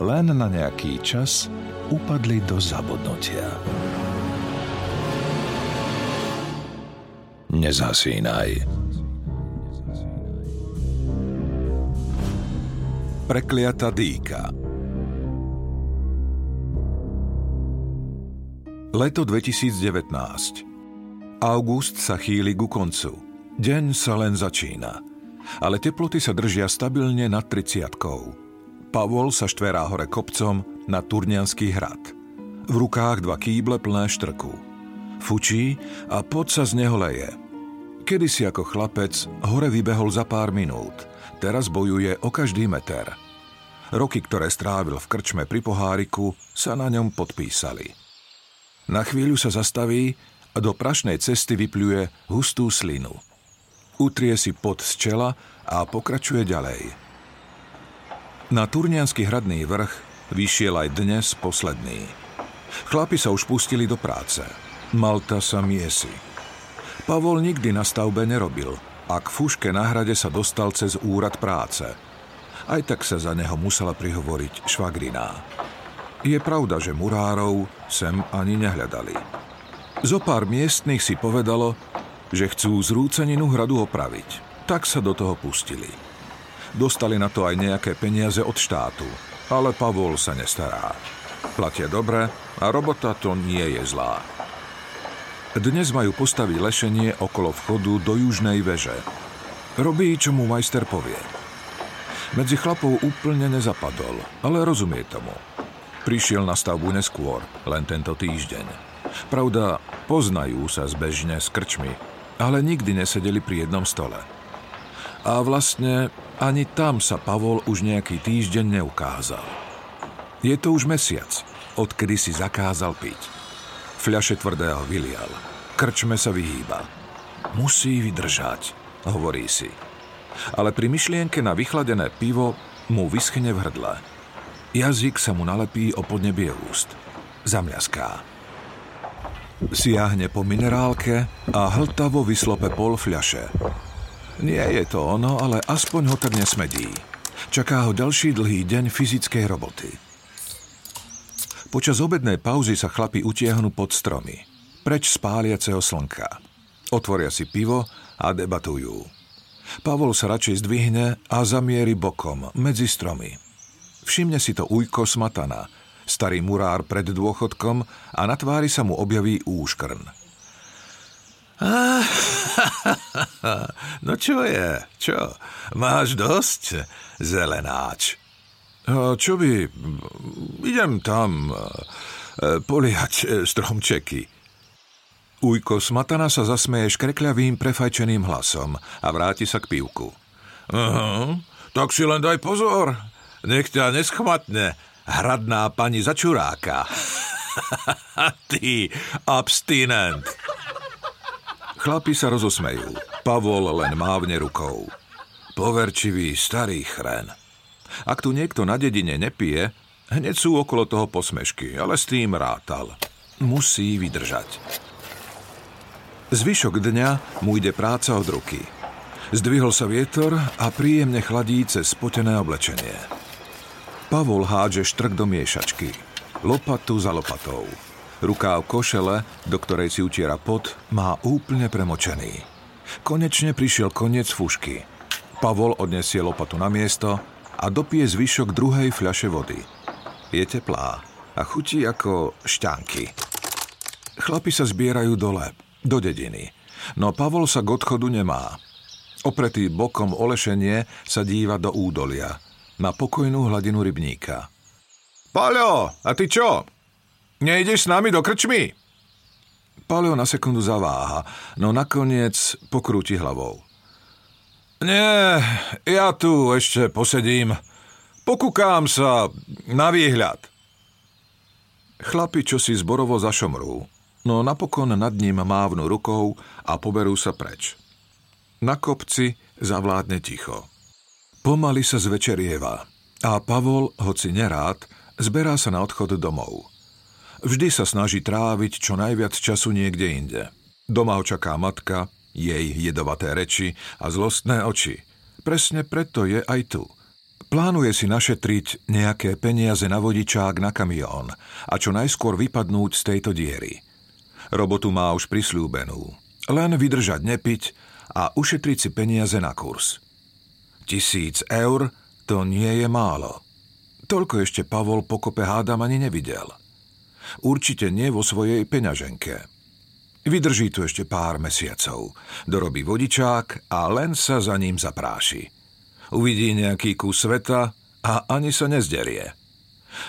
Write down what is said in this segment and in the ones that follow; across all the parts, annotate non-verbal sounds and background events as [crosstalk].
len na nejaký čas upadli do zabudnutia. Nezasínaj. Prekliata dýka Leto 2019 August sa chýli ku koncu. Deň sa len začína. Ale teploty sa držia stabilne nad 30 Pavol sa štverá hore kopcom na Turnianský hrad. V rukách dva kýble plné štrku. Fučí a pod sa z neho leje. Kedysi ako chlapec hore vybehol za pár minút. Teraz bojuje o každý meter. Roky, ktoré strávil v krčme pri poháriku, sa na ňom podpísali. Na chvíľu sa zastaví a do prašnej cesty vypluje hustú slinu. Utrie si pod z čela a pokračuje ďalej – na Turnianský hradný vrch vyšiel aj dnes posledný. Chlapi sa už pustili do práce. Malta sa miesi. Pavol nikdy na stavbe nerobil a k fuške na hrade sa dostal cez úrad práce. Aj tak sa za neho musela prihovoriť švagriná. Je pravda, že murárov sem ani nehľadali. Zo pár miestnych si povedalo, že chcú zrúceninu hradu opraviť. Tak sa do toho pustili. Dostali na to aj nejaké peniaze od štátu, ale Pavol sa nestará. Platia dobre a robota to nie je zlá. Dnes majú postaviť lešenie okolo vchodu do južnej veže. Robí, čo mu majster povie. Medzi chlapov úplne nezapadol, ale rozumie tomu. Prišiel na stavbu neskôr, len tento týždeň. Pravda, poznajú sa zbežne s krčmi, ale nikdy nesedeli pri jednom stole. A vlastne ani tam sa Pavol už nejaký týždeň neukázal. Je to už mesiac, odkedy si zakázal piť. Fľaše tvrdého vylial. Krčme sa vyhýba. Musí vydržať, hovorí si. Ale pri myšlienke na vychladené pivo mu vyschne v hrdle. Jazyk sa mu nalepí o podnebie úst. Zamľaská. Siahne po minerálke a hltavo vyslope pol fľaše. Nie je to ono, ale aspoň ho tak nesmedí. Čaká ho ďalší dlhý deň fyzickej roboty. Počas obednej pauzy sa chlapi utiahnu pod stromy. Preč z páliaceho slnka. Otvoria si pivo a debatujú. Pavol sa radšej zdvihne a zamieri bokom, medzi stromy. Všimne si to ujko Smatana, starý murár pred dôchodkom a na tvári sa mu objaví úškrn. [laughs] no čo je? Čo? Máš dosť, zelenáč? Čo by? Idem tam e, poliať e, stromčeky. Ujko Smatana sa zasmeje škrekľavým prefajčeným hlasom a vráti sa k pívku. Uh-huh. Tak si len daj pozor. Nech ťa neschmatne hradná pani začuráka. [laughs] Ty abstinent. Chlapi sa rozosmejú. Pavol len mávne rukou. Poverčivý starý chren. Ak tu niekto na dedine nepije, hneď sú okolo toho posmešky, ale s tým rátal. Musí vydržať. Zvyšok dňa mu ide práca od ruky. Zdvihol sa vietor a príjemne chladí cez spotené oblečenie. Pavol hádže štrk do miešačky. Lopatu za lopatou. Rukáv košele, do ktorej si utiera pot, má úplne premočený. Konečne prišiel koniec fušky. Pavol odnesie lopatu na miesto a dopije zvyšok druhej fľaše vody. Je teplá a chutí ako šťanky. Chlapi sa zbierajú dole, do dediny. No Pavol sa k odchodu nemá. Opretý bokom olešenie sa díva do údolia, na pokojnú hladinu rybníka. Paľo, a ty čo? Nejdeš s nami do krčmy? Paleo na sekundu zaváha, no nakoniec pokrúti hlavou. Nie, ja tu ešte posedím. Pokúkám sa na výhľad. Chlapi čo si zborovo zašomrú, no napokon nad ním mávnu rukou a poberú sa preč. Na kopci zavládne ticho. Pomaly sa zvečerieva a Pavol, hoci nerád, zberá sa na odchod domov. Vždy sa snaží tráviť čo najviac času niekde inde. Doma ho čaká matka, jej jedovaté reči a zlostné oči. Presne preto je aj tu. Plánuje si našetriť nejaké peniaze na vodičák na kamión a čo najskôr vypadnúť z tejto diery. Robotu má už prislúbenú. Len vydržať nepiť a ušetriť si peniaze na kurz. Tisíc eur to nie je málo. Toľko ešte Pavol pokope hádam ani nevidel. Určite nie vo svojej peňaženke. Vydrží tu ešte pár mesiacov. Dorobí vodičák a len sa za ním zapráši. Uvidí nejaký kus sveta a ani sa nezderie.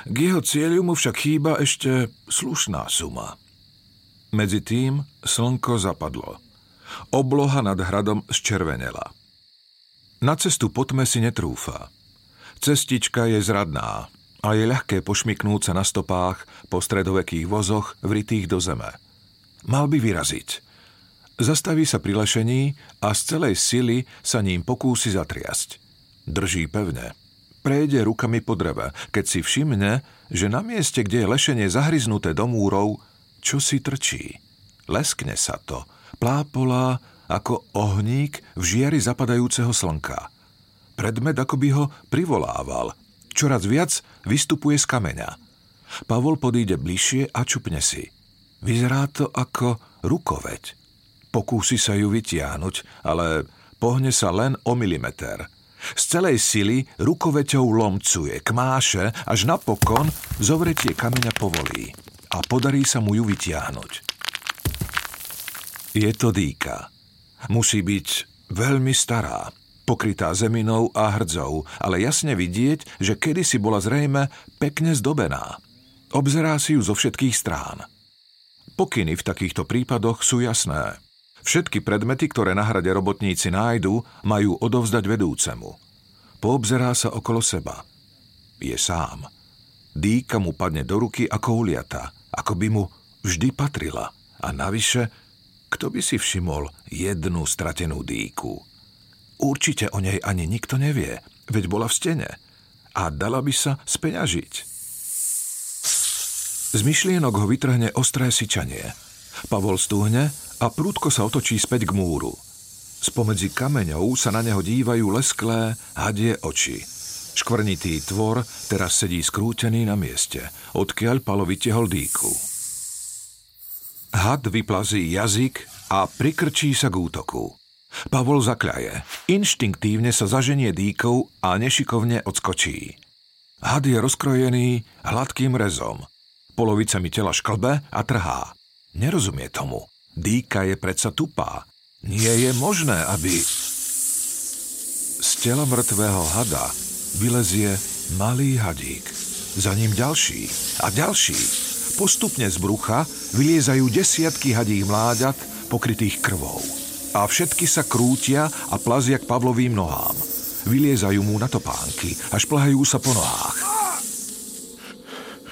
K jeho cieľu mu však chýba ešte slušná suma. Medzi tým slnko zapadlo. Obloha nad hradom zčervenela. Na cestu po tme si netrúfa. Cestička je zradná a je ľahké pošmiknúť sa na stopách po stredovekých vozoch vritých do zeme – Mal by vyraziť. Zastaví sa pri lešení a z celej sily sa ním pokúsi zatriasť. Drží pevne. Prejde rukami po dreve, keď si všimne, že na mieste, kde je lešenie zahryznuté do múrov, čo si trčí. Leskne sa to. Plápolá ako ohník v žiari zapadajúceho slnka. Predmet ako by ho privolával. Čoraz viac vystupuje z kameňa. Pavol podíde bližšie a čupne si – Vyzerá to ako rukoveď. Pokúsi sa ju vytiahnuť, ale pohne sa len o milimeter. Z celej sily rukoveťou lomcuje, kmáše, až napokon zovretie kameňa povolí a podarí sa mu ju vytiahnuť. Je to dýka. Musí byť veľmi stará, pokrytá zeminou a hrdzou, ale jasne vidieť, že kedysi bola zrejme pekne zdobená. Obzerá si ju zo všetkých strán. Pokyny v takýchto prípadoch sú jasné. Všetky predmety, ktoré na hrade robotníci nájdu, majú odovzdať vedúcemu. Poobzerá sa okolo seba. Je sám. Dýka mu padne do ruky ako uliata, ako by mu vždy patrila. A navyše, kto by si všimol jednu stratenú dýku? Určite o nej ani nikto nevie, veď bola v stene. A dala by sa speňažiť. Z myšlienok ho vytrhne ostré syčanie. Pavol stúhne a prúdko sa otočí späť k múru. Spomedzi kameňov sa na neho dívajú lesklé, hadie oči. Škvrnitý tvor teraz sedí skrútený na mieste, odkiaľ Palo vytiehol dýku. Had vyplazí jazyk a prikrčí sa k útoku. Pavol zakľaje. Inštinktívne sa zaženie dýkou a nešikovne odskočí. Had je rozkrojený hladkým rezom. Polovicami tela šklbe a trhá. Nerozumie tomu. Dýka je predsa tupá. Nie je možné, aby... Z tela mŕtvého hada vylezie malý hadík. Za ním ďalší a ďalší. Postupne z brucha vyliezajú desiatky hadích mláďat pokrytých krvou. A všetky sa krútia a plazia k Pavlovým nohám. Vyliezajú mu na topánky, až plahajú sa po nohách.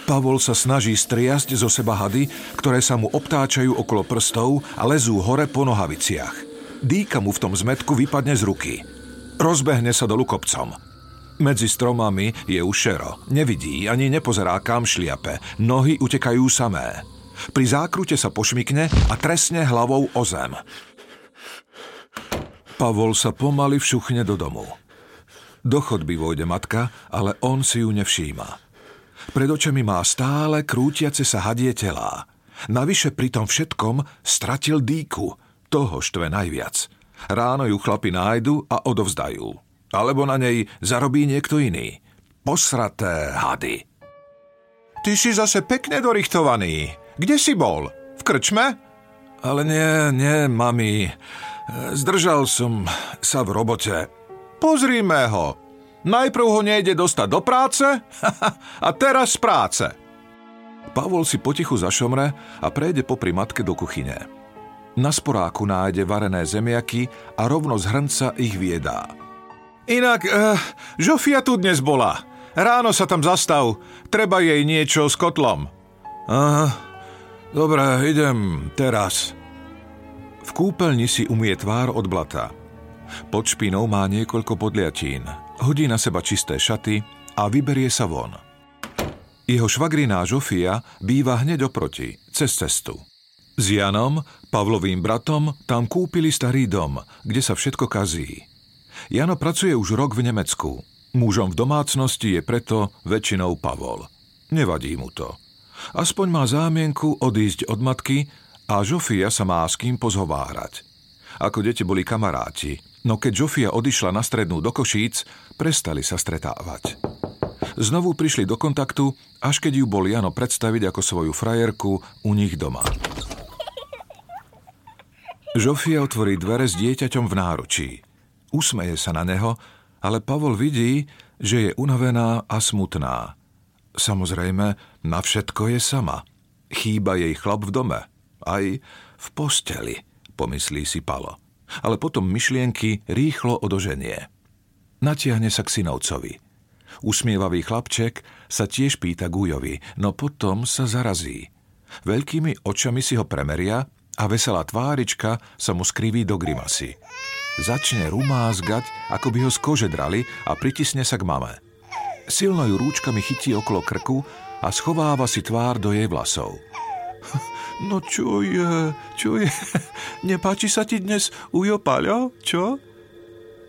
Pavol sa snaží striasť zo seba hady, ktoré sa mu obtáčajú okolo prstov a lezú hore po nohaviciach. Dýka mu v tom zmetku vypadne z ruky. Rozbehne sa dolu kopcom. Medzi stromami je už. Nevidí ani nepozerá kam šliape. Nohy utekajú samé. Pri zákrute sa pošmikne a tresne hlavou o zem. Pavol sa pomaly všuchne do domu. Do chodby vojde matka, ale on si ju nevšíma. Pred očami má stále krútiace sa hadie telá. Navyše pri tom všetkom stratil dýku. Toho štve najviac. Ráno ju chlapi nájdu a odovzdajú. Alebo na nej zarobí niekto iný. Posraté hady. Ty si zase pekne dorichtovaný. Kde si bol? V krčme? Ale nie, nie, mami. Zdržal som sa v robote. Pozrime ho. Najprv ho nejde dostať do práce [laughs] a teraz z práce. Pavol si potichu zašomre a prejde popri matke do kuchyne. Na sporáku nájde varené zemiaky a rovno z hrnca ich viedá. Inak, uh, Žofia tu dnes bola. Ráno sa tam zastav, treba jej niečo s kotlom. Aha, dobre, idem teraz. V kúpeľni si umie tvár od blata. Pod špinou má niekoľko podliatín. Hodí na seba čisté šaty a vyberie sa von. Jeho švagriná Žofia býva hneď oproti, cez cestu. S Janom, Pavlovým bratom, tam kúpili starý dom, kde sa všetko kazí. Jano pracuje už rok v Nemecku. Mužom v domácnosti je preto väčšinou Pavol. Nevadí mu to. Aspoň má zámienku odísť od matky a Žofia sa má s kým pozhovárať. Ako deti boli kamaráti, no keď Žofia odišla na strednú do Košíc, prestali sa stretávať. Znovu prišli do kontaktu, až keď ju bol Jano predstaviť ako svoju frajerku u nich doma. Žofia otvorí dvere s dieťaťom v náručí. Usmeje sa na neho, ale Pavol vidí, že je unavená a smutná. Samozrejme, na všetko je sama. Chýba jej chlap v dome. Aj v posteli, pomyslí si Palo. Ale potom myšlienky rýchlo odoženie. Natiahne sa k synovcovi. Usmievavý chlapček sa tiež pýta Gujovi, no potom sa zarazí. Veľkými očami si ho premeria a veselá tvárička sa mu skriví do grimasy začne rumázgať, ako by ho z kože drali a pritisne sa k mame. Silno ju rúčkami chytí okolo krku a schováva si tvár do jej vlasov. [laughs] No čo je, čo je? Nepáči sa ti dnes ujo Paľo, čo?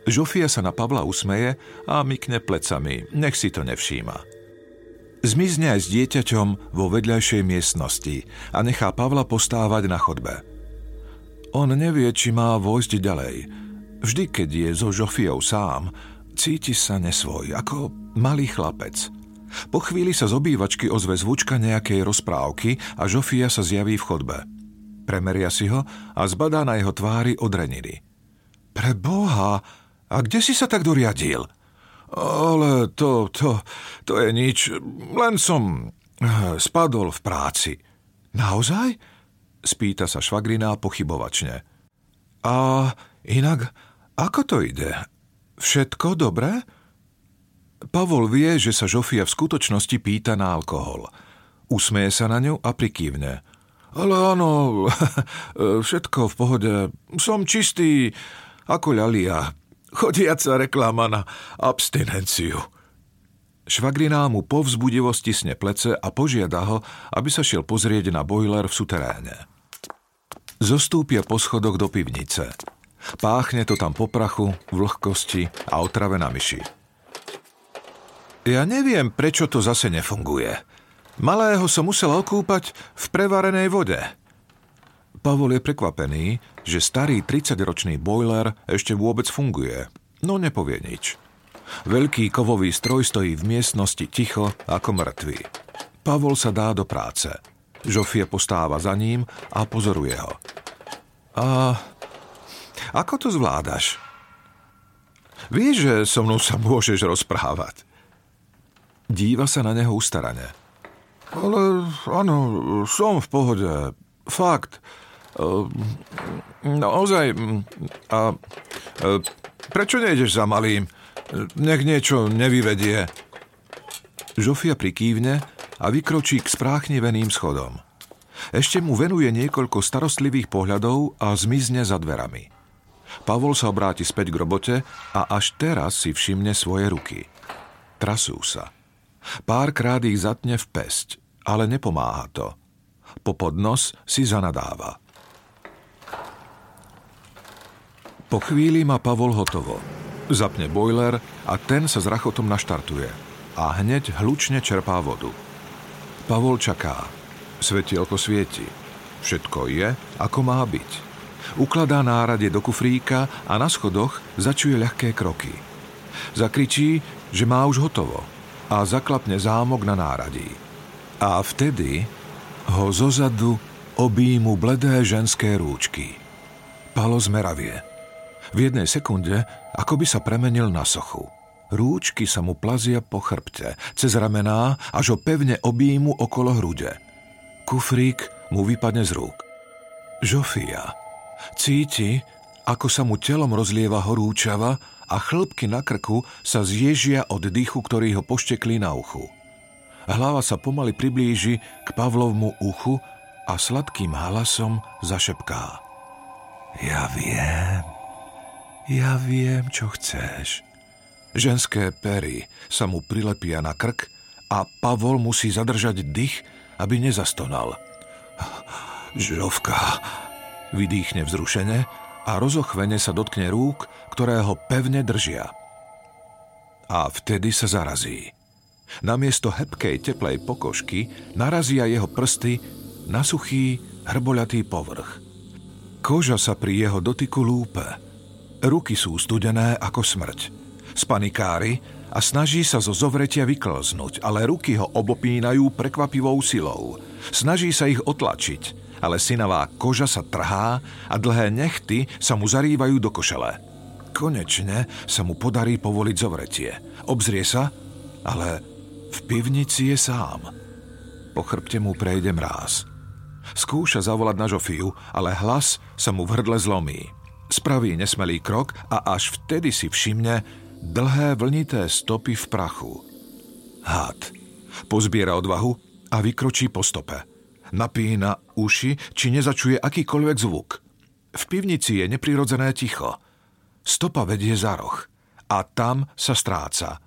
Žofia sa na Pavla usmeje a mykne plecami, nech si to nevšíma. Zmizne aj s dieťaťom vo vedľajšej miestnosti a nechá Pavla postávať na chodbe. On nevie, či má vojsť ďalej, Vždy, keď je so Žofiou sám, cíti sa nesvoj, ako malý chlapec. Po chvíli sa z obývačky ozve zvučka nejakej rozprávky a Žofia sa zjaví v chodbe. Premeria si ho a zbadá na jeho tvári odreniny. Pre Boha, a kde si sa tak doriadil? Ale to, to, to je nič, len som eh, spadol v práci. Naozaj? Spýta sa švagriná pochybovačne. A inak, ako to ide? Všetko dobré? Pavol vie, že sa Žofia v skutočnosti pýta na alkohol. Usmeje sa na ňu a prikývne. Ale áno, [laughs] všetko v pohode. Som čistý ako ľalia. Chodiaca reklama na abstinenciu. Švagriná mu po vzbudivosti sne plece a požiada ho, aby sa šiel pozrieť na bojler v suteréne. Zostúpia po schodoch do pivnice. Páchne to tam po prachu, vlhkosti a otrave na myši. Ja neviem, prečo to zase nefunguje. Malého som musel okúpať v prevarenej vode. Pavol je prekvapený, že starý 30-ročný boiler ešte vôbec funguje, no nepovie nič. Veľký kovový stroj stojí v miestnosti ticho ako mŕtvý. Pavol sa dá do práce. Žofie postáva za ním a pozoruje ho. A ako to zvládaš? Vieš, že so mnou sa môžeš rozprávať. Díva sa na neho ustarane. Ale áno, som v pohode. Fakt. No, ozaj. A prečo nejdeš za malým? Nech niečo nevyvedie. Žofia prikývne a vykročí k spráchniveným schodom. Ešte mu venuje niekoľko starostlivých pohľadov a zmizne za dverami. Pavol sa obráti späť k robote a až teraz si všimne svoje ruky. Trasú sa. Párkrát ich zatne v pesť, ale nepomáha to. Po podnos si zanadáva. Po chvíli má Pavol hotovo. Zapne boiler a ten sa s rachotom naštartuje. A hneď hlučne čerpá vodu. Pavol čaká. Svetielko svieti. Všetko je, ako má byť. Ukladá náradie do kufríka a na schodoch začuje ľahké kroky. Zakričí, že má už hotovo a zaklapne zámok na náradí. A vtedy ho zozadu objímu bledé ženské rúčky. Palo zmeravie. V jednej sekunde ako by sa premenil na sochu. Rúčky sa mu plazia po chrbte, cez ramená, až ho pevne objímu okolo hrude. Kufrík mu vypadne z rúk. Žofia Cíti, ako sa mu telom rozlieva horúčava a chlbky na krku sa zježia od dýchu, ktorý ho poštekli na uchu. Hlava sa pomaly priblíži k Pavlovmu uchu a sladkým hlasom zašepká. Ja viem, ja viem, čo chceš. Ženské pery sa mu prilepia na krk a Pavol musí zadržať dých, aby nezastonal. Žovka, vydýchne vzrušene a rozochvene sa dotkne rúk, ktoré ho pevne držia. A vtedy sa zarazí. Namiesto hebkej teplej pokožky narazia jeho prsty na suchý, hrboľatý povrch. Koža sa pri jeho dotyku lúpe. Ruky sú studené ako smrť. Spanikári a snaží sa zo zovretia vyklznúť, ale ruky ho obopínajú prekvapivou silou. Snaží sa ich otlačiť, ale synavá koža sa trhá a dlhé nechty sa mu zarývajú do košele. Konečne sa mu podarí povoliť zovretie. Obzrie sa, ale v pivnici je sám. Po chrbte mu prejde mráz. Skúša zavolať na Žofiu, ale hlas sa mu v hrdle zlomí. Spraví nesmelý krok a až vtedy si všimne dlhé vlnité stopy v prachu. Hád. Pozbiera odvahu a vykročí po stope. Napína uši, či nezačuje akýkoľvek zvuk. V pivnici je neprirodzené ticho – Stopa vedie za roh a tam sa stráca.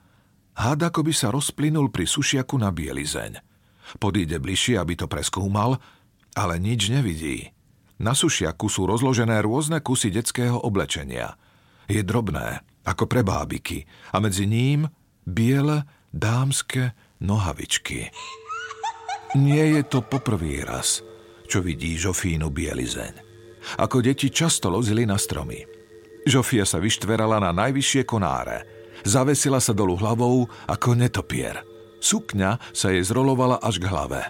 Hád ako by sa rozplynul pri sušiaku na bielizeň. Podíde bližšie, aby to preskúmal, ale nič nevidí. Na sušiaku sú rozložené rôzne kusy detského oblečenia. Je drobné, ako pre bábiky, a medzi ním biele dámske nohavičky. Nie je to poprvý raz, čo vidí Žofínu bielizeň. Ako deti často lozili na stromy. Žofia sa vyštverala na najvyššie konáre. Zavesila sa dolu hlavou ako netopier. Sukňa sa jej zrolovala až k hlave.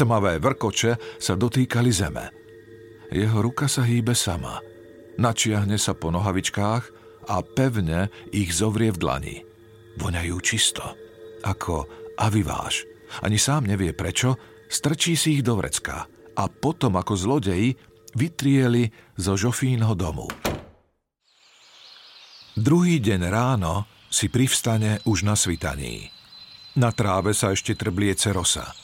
Tmavé vrkoče sa dotýkali zeme. Jeho ruka sa hýbe sama. Načiahne sa po nohavičkách a pevne ich zovrie v dlani. Voňajú čisto, ako aviváš. Ani sám nevie prečo, strčí si ich do vrecka a potom ako zlodeji vytrieli zo Žofínho domu. Druhý deň ráno si privstane už na svitaní. Na tráve sa ešte trbliece rosa.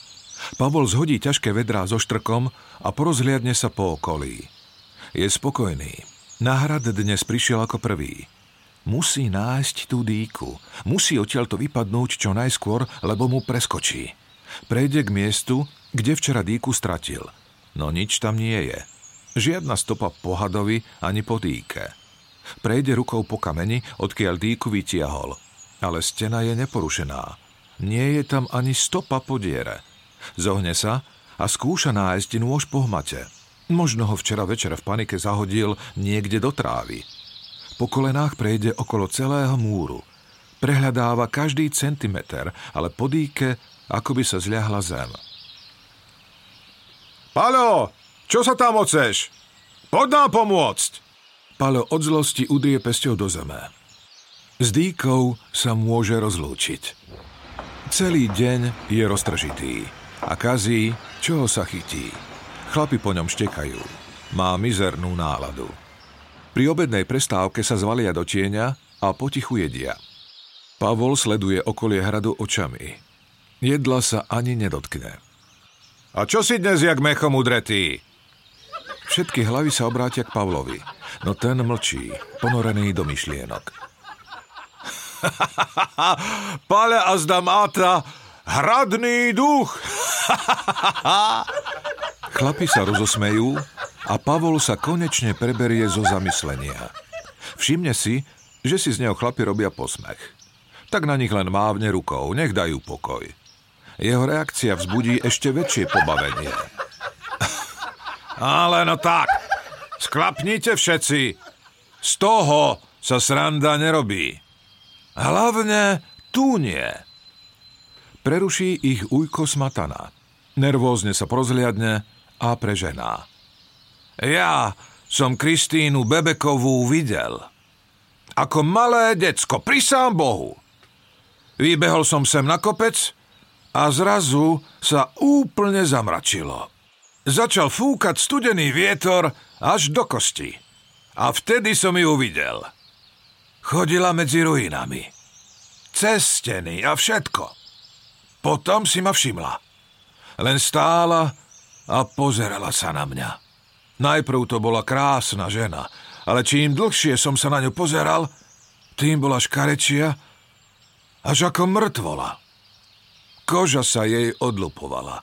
Pavol zhodí ťažké vedrá so štrkom a porozhliadne sa po okolí. Je spokojný. Na hrad dnes prišiel ako prvý. Musí nájsť tú dýku. Musí odtiaľto vypadnúť čo najskôr, lebo mu preskočí. Prejde k miestu, kde včera dýku stratil. No nič tam nie je. Žiadna stopa po hadovi ani po dýke. Prejde rukou po kameni, odkiaľ dýku vytiahol. Ale stena je neporušená. Nie je tam ani stopa po diere. Zohne sa a skúša nájsť nôž po hmate. Možno ho včera večer v panike zahodil niekde do trávy. Po kolenách prejde okolo celého múru. Prehľadáva každý centimeter, ale po dýke ako by sa zľahla zem. Palo, čo sa tam oceš? Poď nám pomôcť! Palo od zlosti udrie pesťou do zeme. S dýkou sa môže rozlúčiť. Celý deň je roztržitý a kazí, čoho sa chytí. Chlapi po ňom štekajú. Má mizernú náladu. Pri obednej prestávke sa zvalia do tieňa a potichu jedia. Pavol sleduje okolie hradu očami. Jedla sa ani nedotkne. A čo si dnes jak mechom udretý? Všetky hlavy sa obrátia k Pavlovi, no ten mlčí, ponorený do myšlienok. [laughs] Pale a zda hradný duch. [laughs] Chlapi sa rozosmejú a Pavol sa konečne preberie zo zamyslenia. Všimne si, že si z neho chlapi robia posmech. Tak na nich len mávne rukou, nech dajú pokoj. Jeho reakcia vzbudí ešte väčšie pobavenie. Ale no tak, sklapnite všetci. Z toho sa sranda nerobí. Hlavne tu nie. Preruší ich ujko smatana. Nervózne sa prozliadne a prežená. Ja som Kristínu Bebekovú videl. Ako malé decko, pri sám Bohu. Vybehol som sem na kopec a zrazu sa úplne zamračilo. Začal fúkať studený vietor až do kosti. A vtedy som ju uvidel. Chodila medzi ruinami. Cez steny a všetko. Potom si ma všimla. Len stála a pozerala sa na mňa. Najprv to bola krásna žena, ale čím dlhšie som sa na ňu pozeral, tým bola škarečia, až ako mŕtvola. Koža sa jej odlupovala.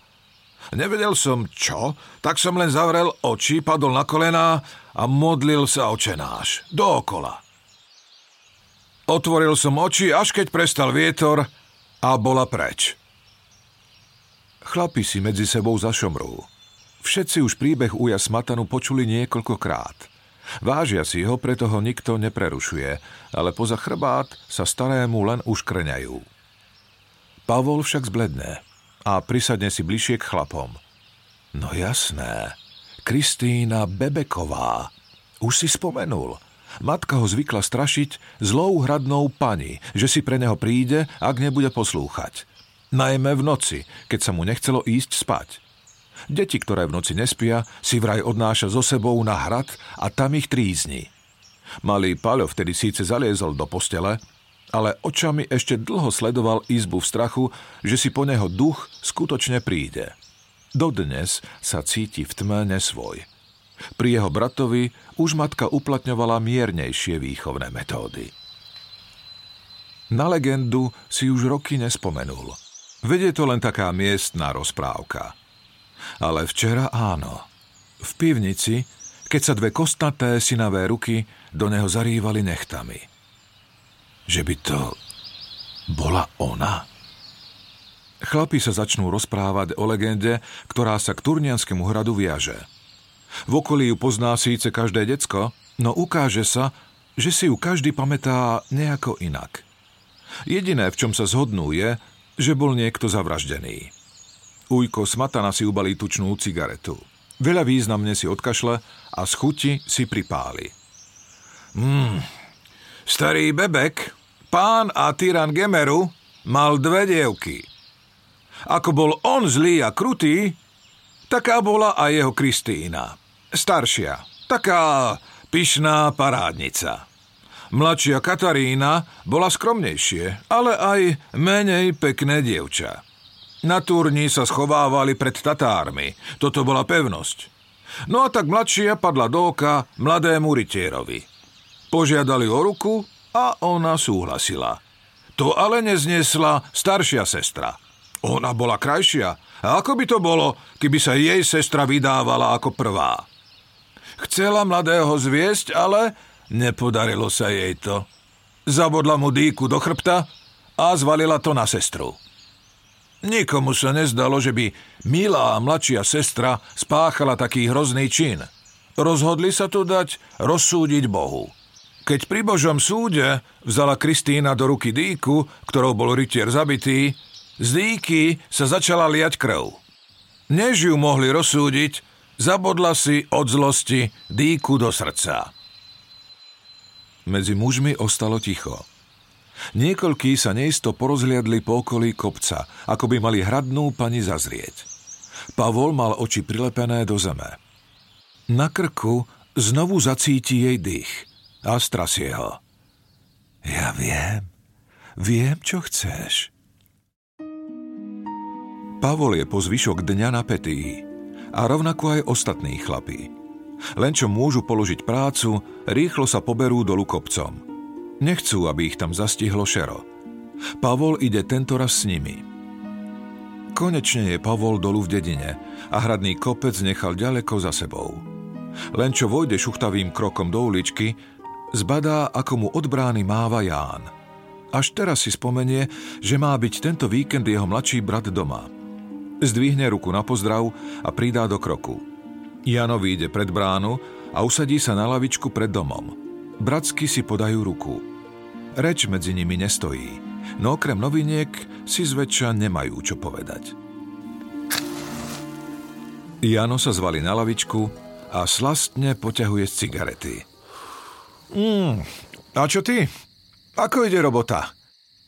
Nevedel som čo, tak som len zavrel oči, padol na kolená a modlil sa očenáš. Dookola. Otvoril som oči, až keď prestal vietor a bola preč. Chlapi si medzi sebou zašomrú. Všetci už príbeh Uja Smatanu počuli niekoľkokrát. Vážia si ho, preto ho nikto neprerušuje, ale poza chrbát sa starému len uškrňajú. Pavol však zbledne a prisadne si bližšie k chlapom. No jasné, Kristýna Bebeková. Už si spomenul. Matka ho zvykla strašiť zlou hradnou pani, že si pre neho príde, ak nebude poslúchať. Najmä v noci, keď sa mu nechcelo ísť spať. Deti, ktoré v noci nespia, si vraj odnáša so sebou na hrad a tam ich trízni. Malý Paľo vtedy síce zaliezol do postele, ale očami ešte dlho sledoval izbu v strachu, že si po neho duch skutočne príde. Dodnes sa cíti v tme nesvoj. Pri jeho bratovi už matka uplatňovala miernejšie výchovné metódy. Na legendu si už roky nespomenul. Vedie to len taká miestná rozprávka. Ale včera áno. V pivnici, keď sa dve kostnaté synavé ruky do neho zarývali nechtami – že by to bola ona? Chlapi sa začnú rozprávať o legende, ktorá sa k Turnianskému hradu viaže. V okolí ju pozná síce každé decko, no ukáže sa, že si ju každý pamätá nejako inak. Jediné, v čom sa zhodnú, je, že bol niekto zavraždený. Ujko smatana si ubalí tučnú cigaretu. Veľa významne si odkašle a z chuti si pripáli. Mmm, Starý bebek, pán a tyran Gemeru, mal dve dievky. Ako bol on zlý a krutý, taká bola aj jeho Kristína. Staršia, taká pyšná parádnica. Mladšia Katarína bola skromnejšie, ale aj menej pekné dievča. Na turni sa schovávali pred Tatármi, toto bola pevnosť. No a tak mladšia padla do oka mladému rytierovi – Požiadali o ruku a ona súhlasila. To ale neznesla staršia sestra. Ona bola krajšia. A ako by to bolo, keby sa jej sestra vydávala ako prvá? Chcela mladého zviesť, ale nepodarilo sa jej to. Zabodla mu dýku do chrbta a zvalila to na sestru. Nikomu sa nezdalo, že by milá mladšia sestra spáchala taký hrozný čin. Rozhodli sa to dať rozsúdiť Bohu. Keď pri Božom súde vzala Kristína do ruky dýku, ktorou bol rytier zabitý, z dýky sa začala liať krv. Než ju mohli rozsúdiť, zabodla si od zlosti dýku do srdca. Medzi mužmi ostalo ticho. Niekoľkí sa neisto porozliadli po okolí kopca, ako by mali hradnú pani zazrieť. Pavol mal oči prilepené do zeme. Na krku znovu zacíti jej dých – a strasie ho. Ja viem, viem, čo chceš. Pavol je po zvyšok dňa napätý a rovnako aj ostatní chlapí. Len čo môžu položiť prácu, rýchlo sa poberú dolu kopcom. Nechcú, aby ich tam zastihlo šero. Pavol ide tento raz s nimi. Konečne je Pavol dolu v dedine a hradný kopec nechal ďaleko za sebou. Len čo vojde šuchtavým krokom do uličky, zbadá, ako mu od brány máva Ján. Až teraz si spomenie, že má byť tento víkend jeho mladší brat doma. Zdvihne ruku na pozdrav a pridá do kroku. Jano vyjde pred bránu a usadí sa na lavičku pred domom. Bratsky si podajú ruku. Reč medzi nimi nestojí, no okrem noviniek si zväčša nemajú čo povedať. Jano sa zvali na lavičku a slastne poťahuje z cigarety – Mm, a čo ty? Ako ide robota?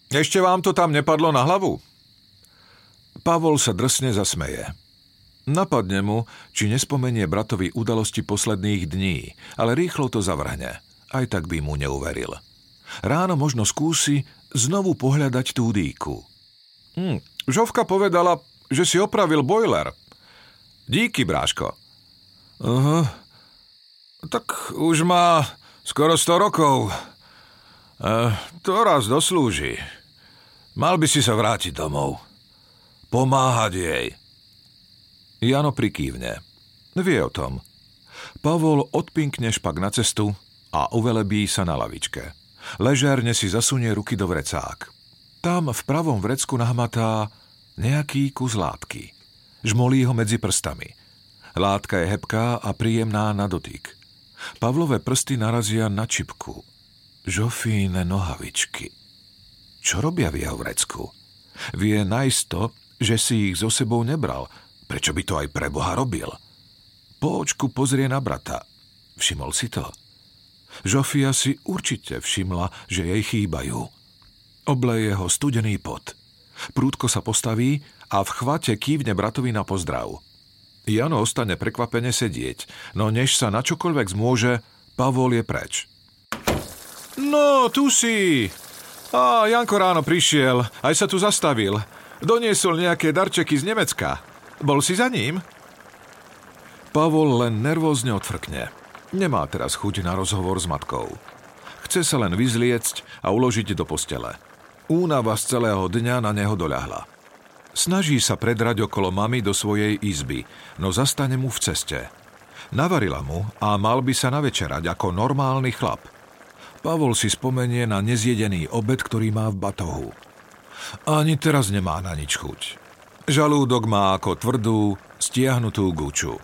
Ešte vám to tam nepadlo na hlavu? Pavol sa drsne zasmeje. Napadne mu, či nespomenie bratovi udalosti posledných dní, ale rýchlo to zavrhne. Aj tak by mu neuveril. Ráno možno skúsi znovu pohľadať tú dýku. Hm, Žovka povedala, že si opravil boiler. Díky, bráško. Uh, tak už má skoro 100 rokov. Uh, to raz doslúži. Mal by si sa vrátiť domov. Pomáhať jej. Jano prikývne. Vie o tom. Pavol odpinkne špak na cestu a uvelebí sa na lavičke. Ležerne si zasunie ruky do vrecák. Tam v pravom vrecku nahmatá nejaký kus látky. Žmolí ho medzi prstami. Látka je hebká a príjemná na dotyk. Pavlové prsty narazia na čipku. Žofíne nohavičky. Čo robia v jeho vrecku? Vie najisto, že si ich so sebou nebral. Prečo by to aj pre Boha robil? Po očku pozrie na brata. Všimol si to? Žofia si určite všimla, že jej chýbajú. Obleje ho studený pot. Prúdko sa postaví a v chvate kývne bratovi na pozdrav. Jano ostane prekvapene sedieť, no než sa na čokoľvek zmôže, Pavol je preč. No, tu si! A Janko ráno prišiel, aj sa tu zastavil. Doniesol nejaké darčeky z Nemecka. Bol si za ním? Pavol len nervózne odfrkne. Nemá teraz chuť na rozhovor s matkou. Chce sa len vyzliecť a uložiť do postele. Únava z celého dňa na neho doľahla. Snaží sa predrať okolo mamy do svojej izby, no zastane mu v ceste. Navarila mu a mal by sa navečerať ako normálny chlap. Pavol si spomenie na nezjedený obed, ktorý má v batohu. Ani teraz nemá na nič chuť. Žalúdok má ako tvrdú, stiahnutú guču.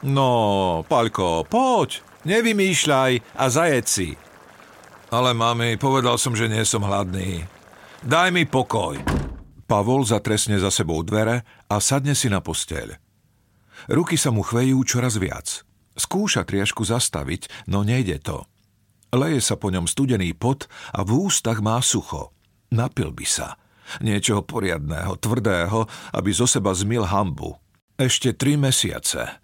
No, Paľko, poď, nevymýšľaj a zajed si, ale mami, povedal som, že nie som hladný. Daj mi pokoj. Pavol zatresne za sebou dvere a sadne si na posteľ. Ruky sa mu chvejú čoraz viac. Skúša triašku zastaviť, no nejde to. Leje sa po ňom studený pot a v ústach má sucho. Napil by sa. Niečoho poriadného, tvrdého, aby zo seba zmil hambu. Ešte tri mesiace.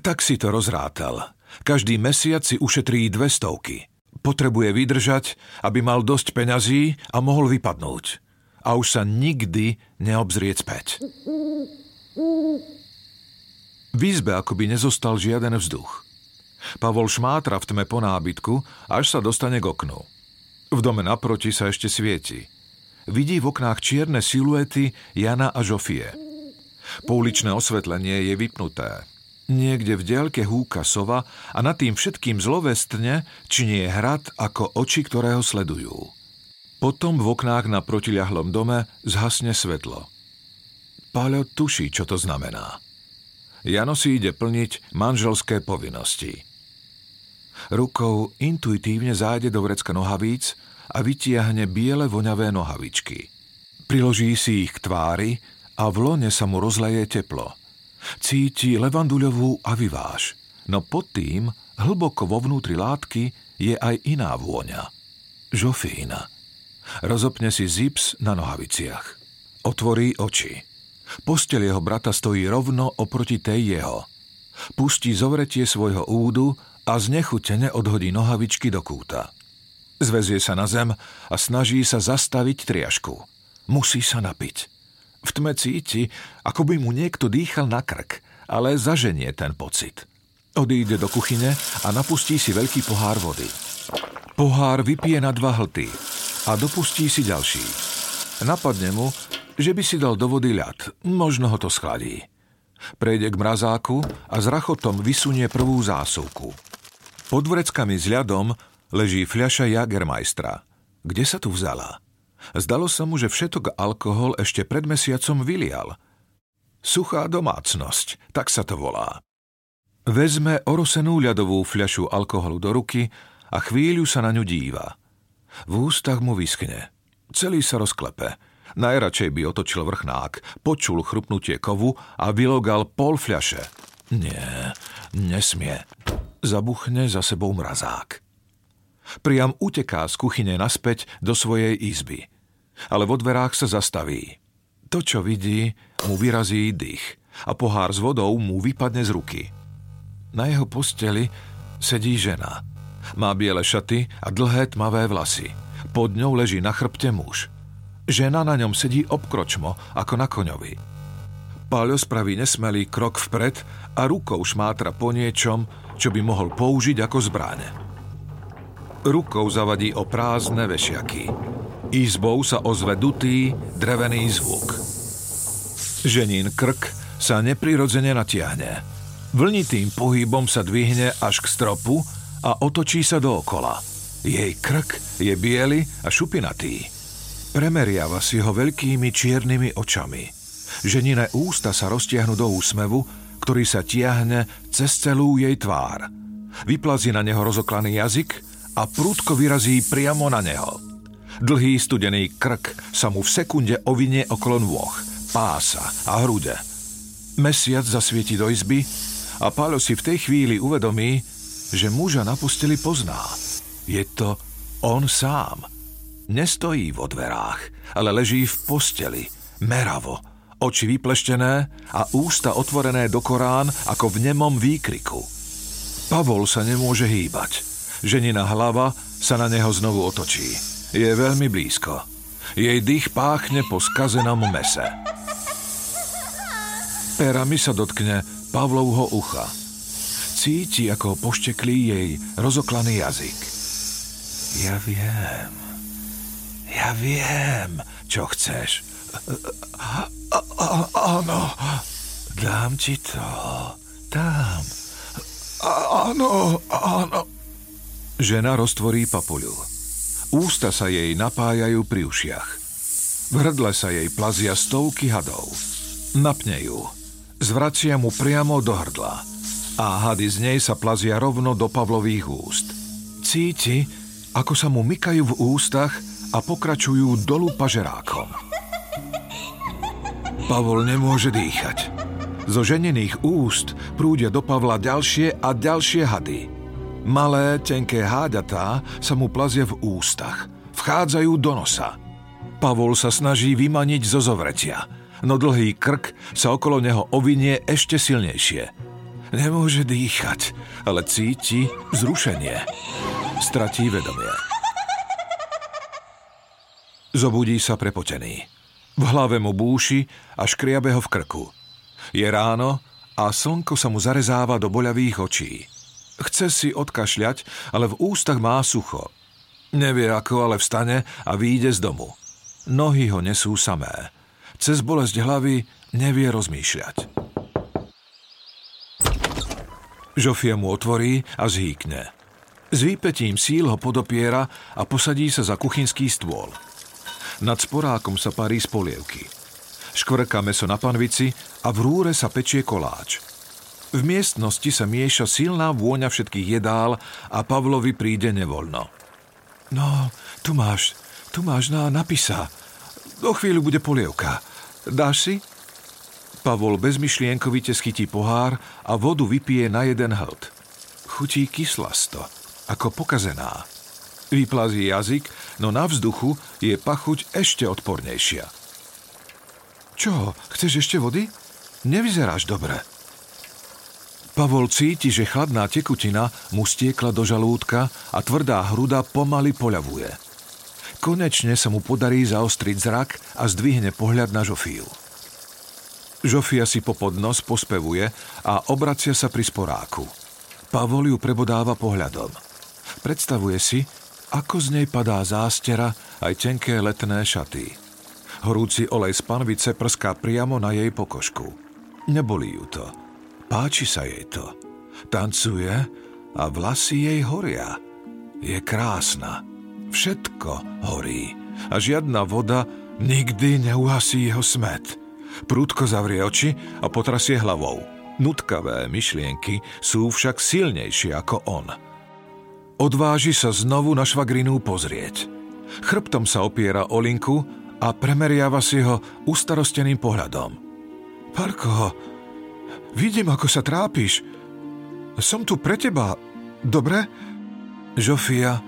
Tak si to rozrátal. Každý mesiac si ušetrí dve stovky. Potrebuje vydržať, aby mal dosť peňazí a mohol vypadnúť. A už sa nikdy neobzrieť späť. V izbe akoby nezostal žiaden vzduch. Pavol šmátra v tme po nábytku, až sa dostane k oknu. V dome naproti sa ešte svieti. Vidí v oknách čierne siluety Jana a Žofie. Pouličné osvetlenie je vypnuté. Niekde v diaľke húka sova a nad tým všetkým zlovestne činie hrad ako oči, ktoré ho sledujú. Potom v oknách na protiľahlom dome zhasne svetlo. Páľo tuší, čo to znamená. Jano si ide plniť manželské povinnosti. Rukou intuitívne zájde do vrecka nohavíc a vytiahne biele voňavé nohavičky. Priloží si ich k tvári a v lone sa mu rozleje teplo – Cíti levanduľovú aviváž, no pod tým, hlboko vo vnútri látky, je aj iná vôňa. Žofína. Rozopne si zips na nohaviciach. Otvorí oči. Postel jeho brata stojí rovno oproti tej jeho. Pustí zovretie svojho údu a znechutene odhodí nohavičky do kúta. Zvezie sa na zem a snaží sa zastaviť triašku. Musí sa napiť. V tme cíti, ako by mu niekto dýchal na krk, ale zaženie ten pocit. Odíde do kuchyne a napustí si veľký pohár vody. Pohár vypije na dva hlty a dopustí si ďalší. Napadne mu, že by si dal do vody ľad, možno ho to schladí. Prejde k mrazáku a s rachotom vysunie prvú zásuvku. Pod vreckami s ľadom leží fľaša Jagermeistra. Kde sa tu vzala? Zdalo sa mu, že všetok alkohol ešte pred mesiacom vylial. Suchá domácnosť, tak sa to volá. Vezme orosenú ľadovú fľašu alkoholu do ruky a chvíľu sa na ňu díva. V ústach mu vyschne. Celý sa rozklepe. Najradšej by otočil vrchnák, počul chrupnutie kovu a vylogal pol fľaše. Nie, nesmie. Zabuchne za sebou mrazák. Priam uteká z kuchyne naspäť do svojej izby – ale vo dverách sa zastaví. To, čo vidí, mu vyrazí dých a pohár s vodou mu vypadne z ruky. Na jeho posteli sedí žena. Má biele šaty a dlhé tmavé vlasy. Pod ňou leží na chrbte muž. Žena na ňom sedí obkročmo, ako na koňovi. Páľo spraví nesmelý krok vpred a rukou šmátra po niečom, čo by mohol použiť ako zbráne. Rukou zavadí o prázdne vešiaky. Izbou sa ozve dutý, drevený zvuk. Ženín krk sa neprirodzene natiahne. Vlnitým pohybom sa dvihne až k stropu a otočí sa dookola. Jej krk je biely a šupinatý. Premeriava si ho veľkými čiernymi očami. Ženine ústa sa roztiahnu do úsmevu, ktorý sa tiahne cez celú jej tvár. Vyplazí na neho rozoklaný jazyk a prúdko vyrazí priamo na neho. Dlhý studený krk sa mu v sekunde ovinie okolo nôh, pása a hrude. Mesiac zasvieti do izby a Pálo si v tej chvíli uvedomí, že muža na posteli pozná. Je to on sám – Nestojí vo dverách, ale leží v posteli, meravo, oči vypleštené a ústa otvorené do Korán ako v nemom výkriku. Pavol sa nemôže hýbať. Ženina hlava sa na neho znovu otočí. Je veľmi blízko. Jej dých páchne po skazenom mese. Perami sa dotkne Pavlovho ucha. Cíti, ako pošteklí jej rozoklaný jazyk. Ja viem, ja viem, čo chceš. Áno, dám ti to. Dám. Áno, áno. Žena roztvorí papuľu. Ústa sa jej napájajú pri ušiach. V hrdle sa jej plazia stovky hadov. Napne ju. Zvracia mu priamo do hrdla. A hady z nej sa plazia rovno do Pavlových úst. Cíti, ako sa mu mykajú v ústach a pokračujú dolu pažerákom. Pavol nemôže dýchať. Zo ženených úst prúdia do Pavla ďalšie a ďalšie hady. Malé, tenké háďatá sa mu plazia v ústach. Vchádzajú do nosa. Pavol sa snaží vymaniť zo zovretia, no dlhý krk sa okolo neho ovinie ešte silnejšie. Nemôže dýchať, ale cíti zrušenie. Stratí vedomie. Zobudí sa prepotený. V hlave mu búši a škriabe ho v krku. Je ráno a slnko sa mu zarezáva do boľavých očí. Chce si odkašľať, ale v ústach má sucho. Nevie ako, ale vstane a výjde z domu. Nohy ho nesú samé. Cez bolesť hlavy nevie rozmýšľať. Žofia mu otvorí a zhýkne. S výpetím síl ho podopiera a posadí sa za kuchynský stôl. Nad sporákom sa parí z polievky. Škvrka meso na panvici a v rúre sa pečie koláč. V miestnosti sa mieša silná vôňa všetkých jedál a Pavlovi príde nevoľno. No, tu máš, tu máš na napisa. Do chvíľu bude polievka. Dáš si? Pavol bezmyšlienkovite schytí pohár a vodu vypije na jeden hlt. Chutí kyslasto, ako pokazená. Vyplazí jazyk, no na vzduchu je pachuť ešte odpornejšia. Čo, chceš ešte vody? Nevyzeráš dobre. Pavol cíti, že chladná tekutina mu stiekla do žalúdka a tvrdá hruda pomaly poľavuje. Konečne sa mu podarí zaostriť zrak a zdvihne pohľad na Žofiu. Žofia si popod nos pospevuje a obracia sa pri sporáku. Pavol ju prebodáva pohľadom. Predstavuje si, ako z nej padá zástera aj tenké letné šaty. Horúci olej z panvice prská priamo na jej pokožku. Nebolí ju to. Páči sa jej to. Tancuje a vlasy jej horia. Je krásna. Všetko horí. A žiadna voda nikdy neuhasí jeho smet. Prúdko zavrie oči a potrasie hlavou. Nutkavé myšlienky sú však silnejšie ako on – Odváži sa znovu na švagrinu pozrieť. Chrbtom sa opiera o linku a premeriava si ho ustarosteným pohľadom. Parko, vidím, ako sa trápiš. Som tu pre teba, dobre? Žofia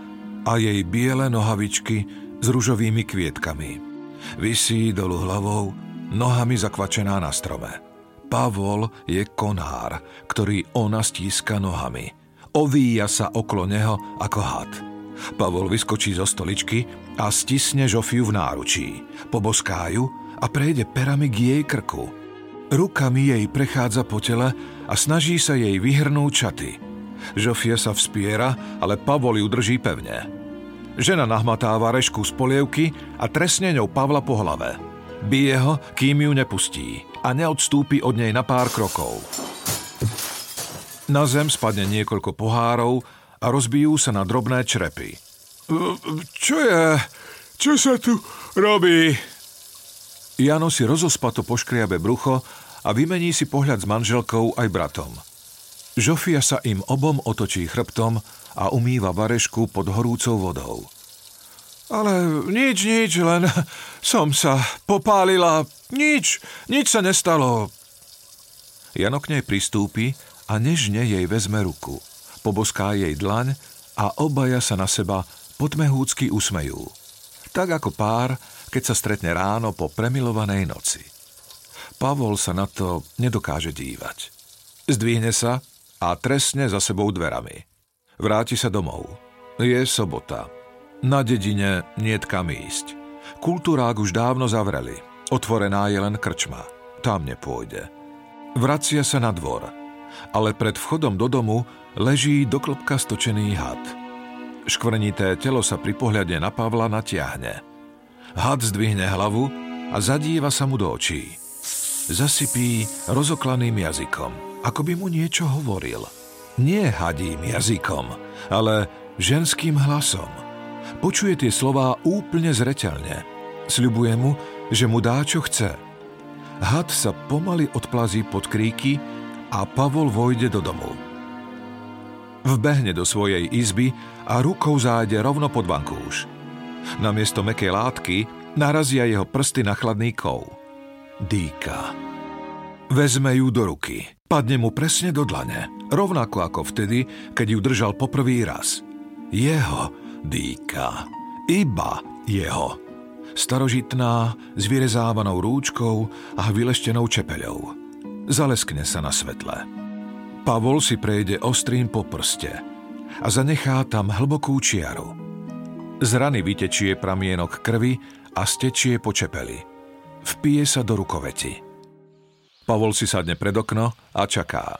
a jej biele nohavičky s ružovými kvietkami. Vysí dolu hlavou, nohami zakvačená na strome. Pavol je konár, ktorý ona stíska nohami – Ovíja sa okolo neho ako had. Pavol vyskočí zo stoličky a stisne Žofiu v náručí. Poboská ju a prejde perami k jej krku. Rukami jej prechádza po tele a snaží sa jej vyhrnúť čaty. Žofia sa vspiera, ale Pavol ju drží pevne. Žena nahmatáva rešku z polievky a tresne ňou Pavla po hlave. Bije ho, kým ju nepustí a neodstúpi od nej na pár krokov. Na zem spadne niekoľko pohárov a rozbijú sa na drobné črepy. Čo je? Čo sa tu robí? Jano si rozospato poškriabe brucho a vymení si pohľad s manželkou aj bratom. Žofia sa im obom otočí chrbtom a umýva varešku pod horúcou vodou. Ale nič, nič, len [laughs] som sa popálila. Nič, nič sa nestalo. Jano k nej pristúpi a nežne jej vezme ruku. Poboská jej dlaň a obaja sa na seba potmehúcky usmejú. Tak ako pár, keď sa stretne ráno po premilovanej noci. Pavol sa na to nedokáže dívať. Zdvihne sa a trestne za sebou dverami. Vráti sa domov. Je sobota. Na dedine niet kam ísť. Kultúrák už dávno zavreli. Otvorená je len krčma. Tam nepôjde. Vracia sa na dvor – ale pred vchodom do domu leží do klopka stočený had. Škvrnité telo sa pri pohľade na Pavla natiahne. Had zdvihne hlavu a zadíva sa mu do očí. Zasypí rozoklaným jazykom, ako by mu niečo hovoril. Nie hadím jazykom, ale ženským hlasom. Počuje tie slová úplne zreteľne. Sľubuje mu, že mu dá, čo chce. Had sa pomaly odplazí pod kríky a Pavol vojde do domu. Vbehne do svojej izby a rukou zájde rovno pod vankúš. Namiesto mekej látky narazia jeho prsty na chladný kov. Dýka. Vezme ju do ruky. Padne mu presne do dlane, rovnako ako vtedy, keď ju držal poprvý raz. Jeho dýka. Iba jeho. Starožitná, s vyrezávanou rúčkou a vyleštenou čepeľou zaleskne sa na svetle. Pavol si prejde ostrým po prste a zanechá tam hlbokú čiaru. Z rany vytečie pramienok krvi a stečie po čepeli. Vpije sa do rukoveti. Pavol si sadne pred okno a čaká.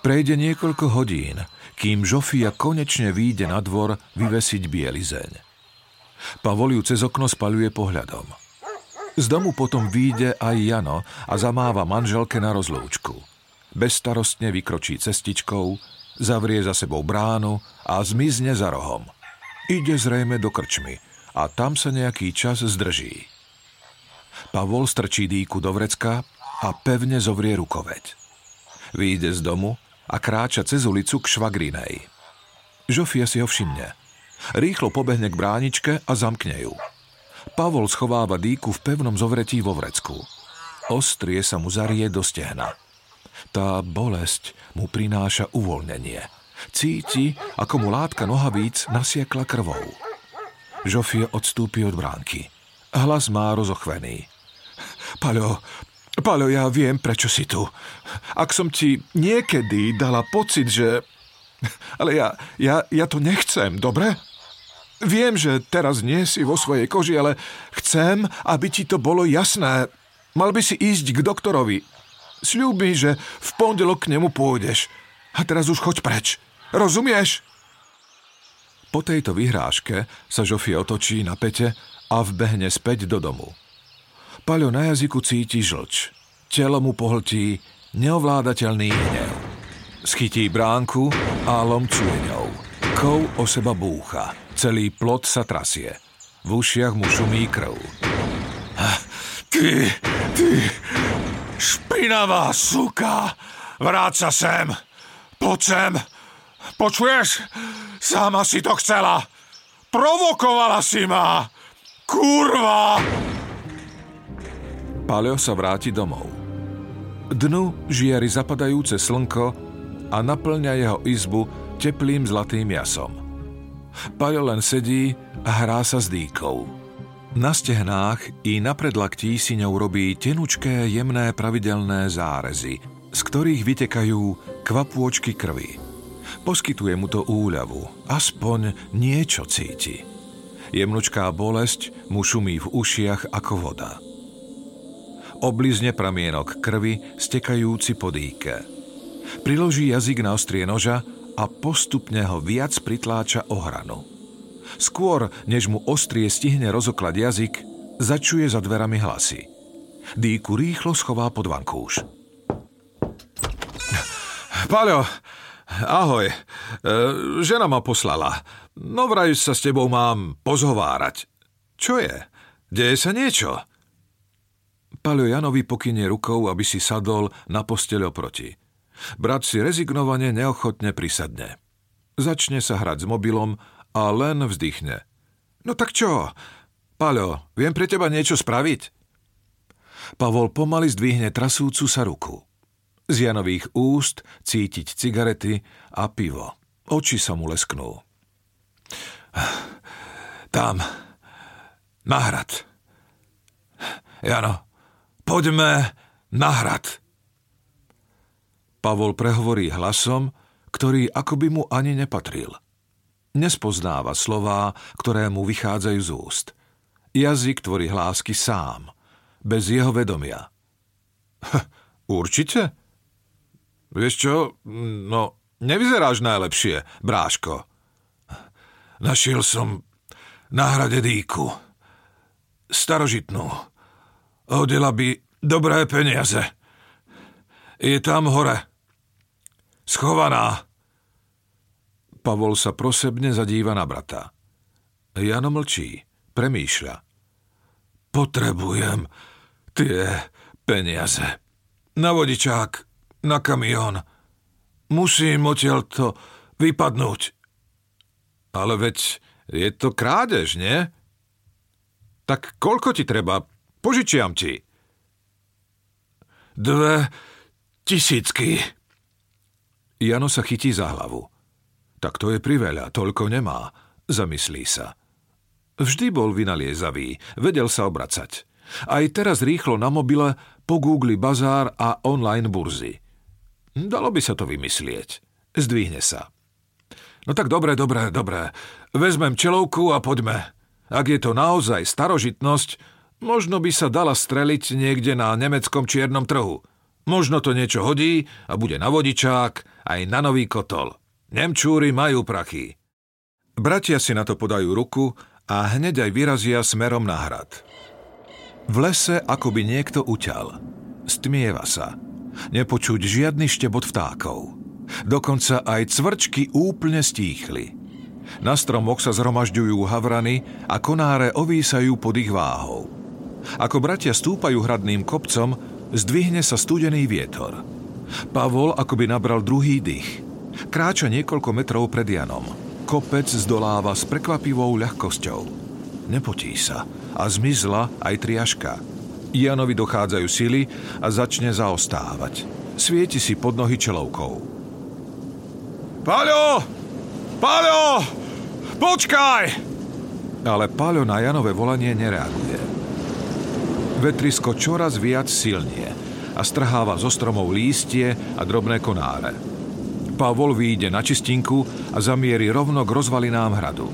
Prejde niekoľko hodín, kým Žofia konečne výjde na dvor vyvesiť bielizeň. Pavol ju cez okno spaľuje pohľadom – z domu potom výjde aj Jano a zamáva manželke na rozlúčku. Bezstarostne vykročí cestičkou, zavrie za sebou bránu a zmizne za rohom. Ide zrejme do krčmy a tam sa nejaký čas zdrží. Pavol strčí dýku do vrecka a pevne zovrie rukoveď. Výjde z domu a kráča cez ulicu k švagrinej. Žofia si ho všimne. Rýchlo pobehne k bráničke a zamkne ju. Pavol schováva dýku v pevnom zovretí vo vrecku. Ostrie sa mu zarie do stehna. Tá bolesť mu prináša uvoľnenie. Cíti, ako mu látka nohavíc nasiekla krvou. Žofie odstúpi od bránky. Hlas má rozochvený. Paľo, Paľo, ja viem, prečo si tu. Ak som ti niekedy dala pocit, že... Ale ja, ja, ja to nechcem, dobre? Viem, že teraz nie si vo svojej koži, ale chcem, aby ti to bolo jasné. Mal by si ísť k doktorovi. Sľub mi, že v pondelok k nemu pôjdeš. A teraz už choď preč. Rozumieš? Po tejto vyhrážke sa Žofi otočí na pete a vbehne späť do domu. Paľo na jazyku cíti žlč. Telo mu pohltí neovládateľný hnev. Schytí bránku a lomcuje ňou. Kov o seba búcha. Celý plot sa trasie. V ušiach mu šumí krv. Ty, ty, špinavá suka, vráť sa sem, poď sem. Počuješ? Sama si to chcela. Provokovala si ma. Kurva! Paleo sa vráti domov. Dnu žiari zapadajúce slnko a naplňa jeho izbu teplým zlatým jasom. Paľo len sedí a hrá sa s dýkou. Na stehnách i na predlaktí si ňou robí tenučké, jemné pravidelné zárezy, z ktorých vytekajú kvapôčky krvi. Poskytuje mu to úľavu, aspoň niečo cíti. Jemnučká bolesť mu šumí v ušiach ako voda. Oblizne pramienok krvi, stekajúci po dýke. Priloží jazyk na ostrie noža a postupne ho viac pritláča o hranu. Skôr, než mu ostrie stihne rozoklad jazyk, začuje za dverami hlasy. Dýku rýchlo schová pod vankúš. Paľo, ahoj. E, žena ma poslala. No vraj sa s tebou mám pozhovárať. Čo je? Deje sa niečo? Paľo Janovi pokynie rukou, aby si sadol na posteľ oproti. Brat si rezignovane neochotne prisadne. Začne sa hrať s mobilom a len vzdychne. No tak čo? Paľo, viem pre teba niečo spraviť? Pavol pomaly zdvihne trasúcu sa ruku. Z Janových úst cítiť cigarety a pivo. Oči sa mu lesknú. Tam. Na hrad. Jano, poďme na hrad. Pavol prehovorí hlasom, ktorý akoby mu ani nepatril. Nespoznáva slová, ktoré mu vychádzajú z úst. Jazyk tvorí hlásky sám, bez jeho vedomia. určite? Vieš čo, no, nevyzeráš najlepšie, bráško. Našiel som na hrade dýku. Starožitnú. Hodila by dobré peniaze. Je tam hore. Schovaná. Pavol sa prosebne zadíva na brata. Jano mlčí, premýšľa. Potrebujem tie peniaze. Na vodičák, na kamión. Musím odtiaľ to vypadnúť. Ale veď je to krádež, nie? Tak koľko ti treba? Požičiam ti. Dve tisícky. Jano sa chytí za hlavu. Tak to je priveľa, toľko nemá, zamyslí sa. Vždy bol vynaliezavý, vedel sa obracať. Aj teraz rýchlo na mobile pogúgli bazár a online burzy. Dalo by sa to vymyslieť. Zdvihne sa. No tak dobre, dobre, dobre. Vezmem čelovku a poďme. Ak je to naozaj starožitnosť, možno by sa dala streliť niekde na nemeckom čiernom trhu. Možno to niečo hodí a bude na vodičák, aj na nový kotol. Nemčúry majú prachy. Bratia si na to podajú ruku a hneď aj vyrazia smerom na hrad. V lese akoby niekto uťal. Stmieva sa. Nepočuť žiadny štebot vtákov. Dokonca aj cvrčky úplne stíchli. Na stromoch sa zhromažďujú havrany a konáre ovísajú pod ich váhou. Ako bratia stúpajú hradným kopcom, zdvihne sa studený vietor – Pavol akoby nabral druhý dých. Kráča niekoľko metrov pred Janom. Kopec zdoláva s prekvapivou ľahkosťou. Nepotí sa a zmizla aj triaška. Janovi dochádzajú sily a začne zaostávať. Svieti si pod nohy čelovkou. Paľo! Paľo! Počkaj! Ale Paľo na Janové volanie nereaguje. Vetrisko čoraz viac silnie a strháva zo stromov lístie a drobné konáre. Pavol vyjde na čistinku a zamierí rovno k rozvalinám hradu.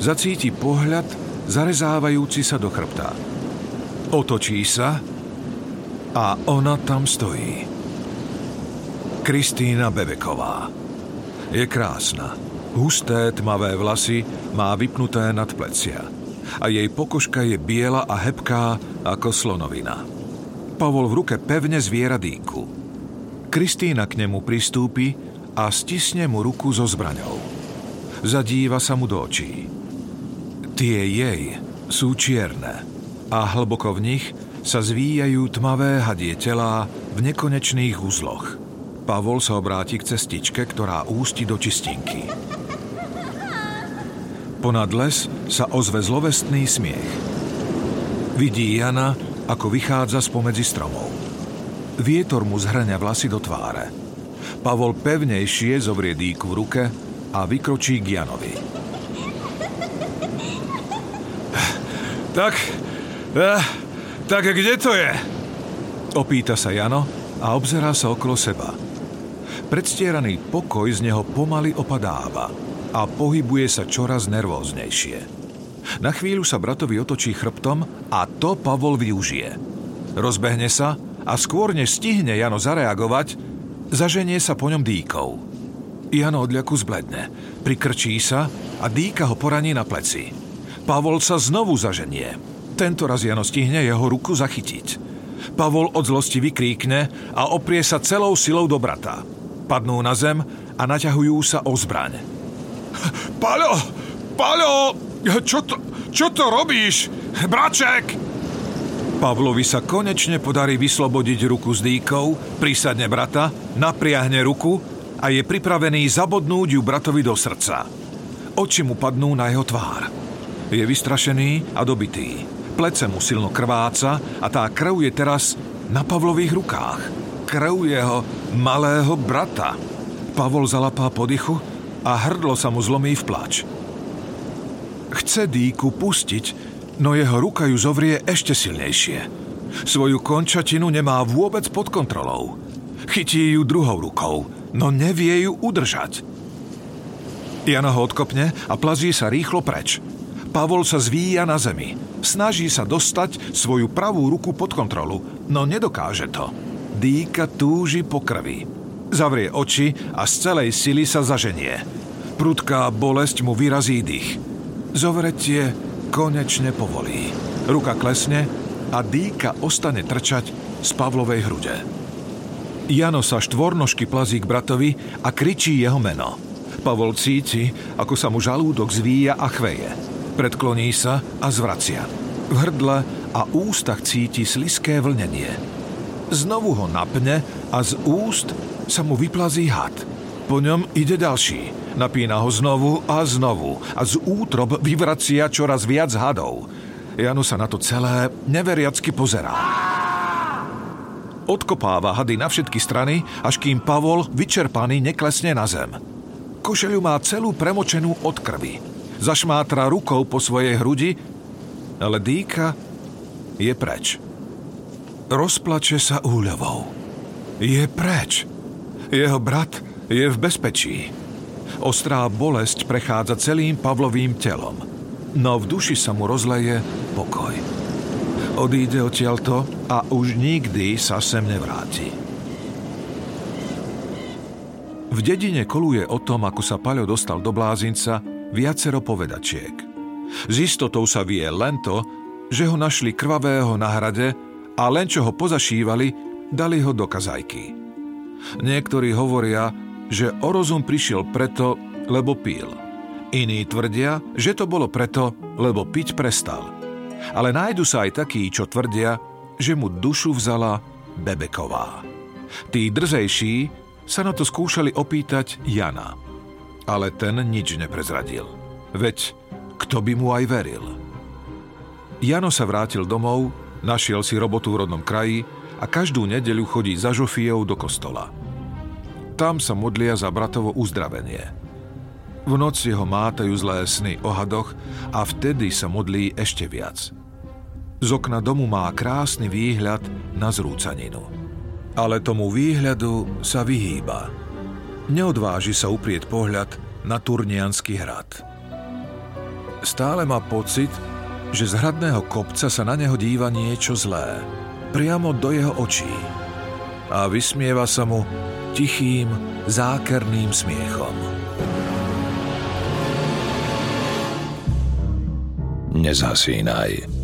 Zacíti pohľad, zarezávajúci sa do chrbta. Otočí sa a ona tam stojí. Kristýna Bebeková. Je krásna. Husté tmavé vlasy má vypnuté nad plecia a jej pokožka je biela a hebká ako slonovina. Pavol v ruke pevne zviera dýku. Kristýna k nemu pristúpi a stisne mu ruku so zbraňou. Zadíva sa mu do očí. Tie jej sú čierne a hlboko v nich sa zvíjajú tmavé hadie telá v nekonečných úzloch. Pavol sa obráti k cestičke, ktorá ústi do čistinky. Ponad les sa ozve zlovestný smiech. Vidí Jana, ako vychádza spomedzi stromov. Vietor mu zhrňa vlasy do tváre. Pavol pevnejšie zovrie dýku v ruke a vykročí k Janovi. [laughs] Tak, eh, tak kde to je? Opýta sa Jano a obzerá sa okolo seba. Predstieraný pokoj z neho pomaly opadáva a pohybuje sa čoraz nervóznejšie. Na chvíľu sa bratovi otočí chrbtom a to Pavol využije. Rozbehne sa a skôr než stihne Jano zareagovať, zaženie sa po ňom dýkou. Jano odľaku zbledne, prikrčí sa a dýka ho poraní na pleci. Pavol sa znovu zaženie. Tento raz Jano stihne jeho ruku zachytiť. Pavol od zlosti vykríkne a oprie sa celou silou do brata. Padnú na zem a naťahujú sa o zbraň. Paľo! Paľo! Čo to, čo to robíš? Braček! Pavlovi sa konečne podarí vyslobodiť ruku z dýkov, prísadne brata, napriahne ruku a je pripravený zabodnúť ju bratovi do srdca. Oči mu padnú na jeho tvár. Je vystrašený a dobitý. Plece mu silno krváca a tá krv je teraz na Pavlových rukách. Krv jeho malého brata. Pavol zalapá podychu a hrdlo sa mu zlomí v plač. Chce dýku pustiť, no jeho ruka ju zovrie ešte silnejšie. Svoju končatinu nemá vôbec pod kontrolou. Chytí ju druhou rukou, no nevie ju udržať. Jana ho odkopne a plazí sa rýchlo preč. Pavol sa zvíja na zemi. Snaží sa dostať svoju pravú ruku pod kontrolu, no nedokáže to. Dýka túži po krvi. Zavrie oči a z celej sily sa zaženie. Prudká bolesť mu vyrazí dých. Zovretie konečne povolí. Ruka klesne a dýka ostane trčať z Pavlovej hrude. Jano sa štvornožky plazí k bratovi a kričí jeho meno. Pavol cíti, ako sa mu žalúdok zvíja a chveje. Predkloní sa a zvracia. V hrdle a ústach cíti sliské vlnenie. Znovu ho napne a z úst sa mu vyplazí had. Po ňom ide ďalší. Napína ho znovu a znovu a z útrob vyvracia čoraz viac hadov. Janu sa na to celé neveriacky pozerá. Odkopáva hady na všetky strany, až kým Pavol, vyčerpaný, neklesne na zem. Košeľu má celú premočenú od krvi. Zašmátra rukou po svojej hrudi, ale dýka je preč. Rozplače sa úľavou. Je preč. Jeho brat je v bezpečí. Ostrá bolesť prechádza celým Pavlovým telom, no v duši sa mu rozleje pokoj. Odíde odtiaľto a už nikdy sa sem nevráti. V dedine koluje o tom, ako sa Paľo dostal do blázinca, viacero povedačiek. S istotou sa vie len to, že ho našli krvavého na hrade a len čo ho pozašívali, dali ho do kazajky. Niektorí hovoria, že o rozum prišiel preto, lebo pil. Iní tvrdia, že to bolo preto, lebo piť prestal. Ale nájdu sa aj takí, čo tvrdia, že mu dušu vzala Bebeková. Tí drzejší sa na to skúšali opýtať Jana. Ale ten nič neprezradil. Veď kto by mu aj veril? Jano sa vrátil domov, našiel si robotu v rodnom kraji a každú nedeľu chodí za Žofiou do kostola. Tam sa modlia za bratovo uzdravenie. V noci ho mátajú zlé sny o hadoch a vtedy sa modlí ešte viac. Z okna domu má krásny výhľad na zrúcaninu. Ale tomu výhľadu sa vyhýba. Neodváži sa uprieť pohľad na Turnianský hrad. Stále má pocit, že z hradného kopca sa na neho díva niečo zlé, priamo do jeho očí. A vysmieva sa mu tichým, zákerným smiechom. Nezhasínaj.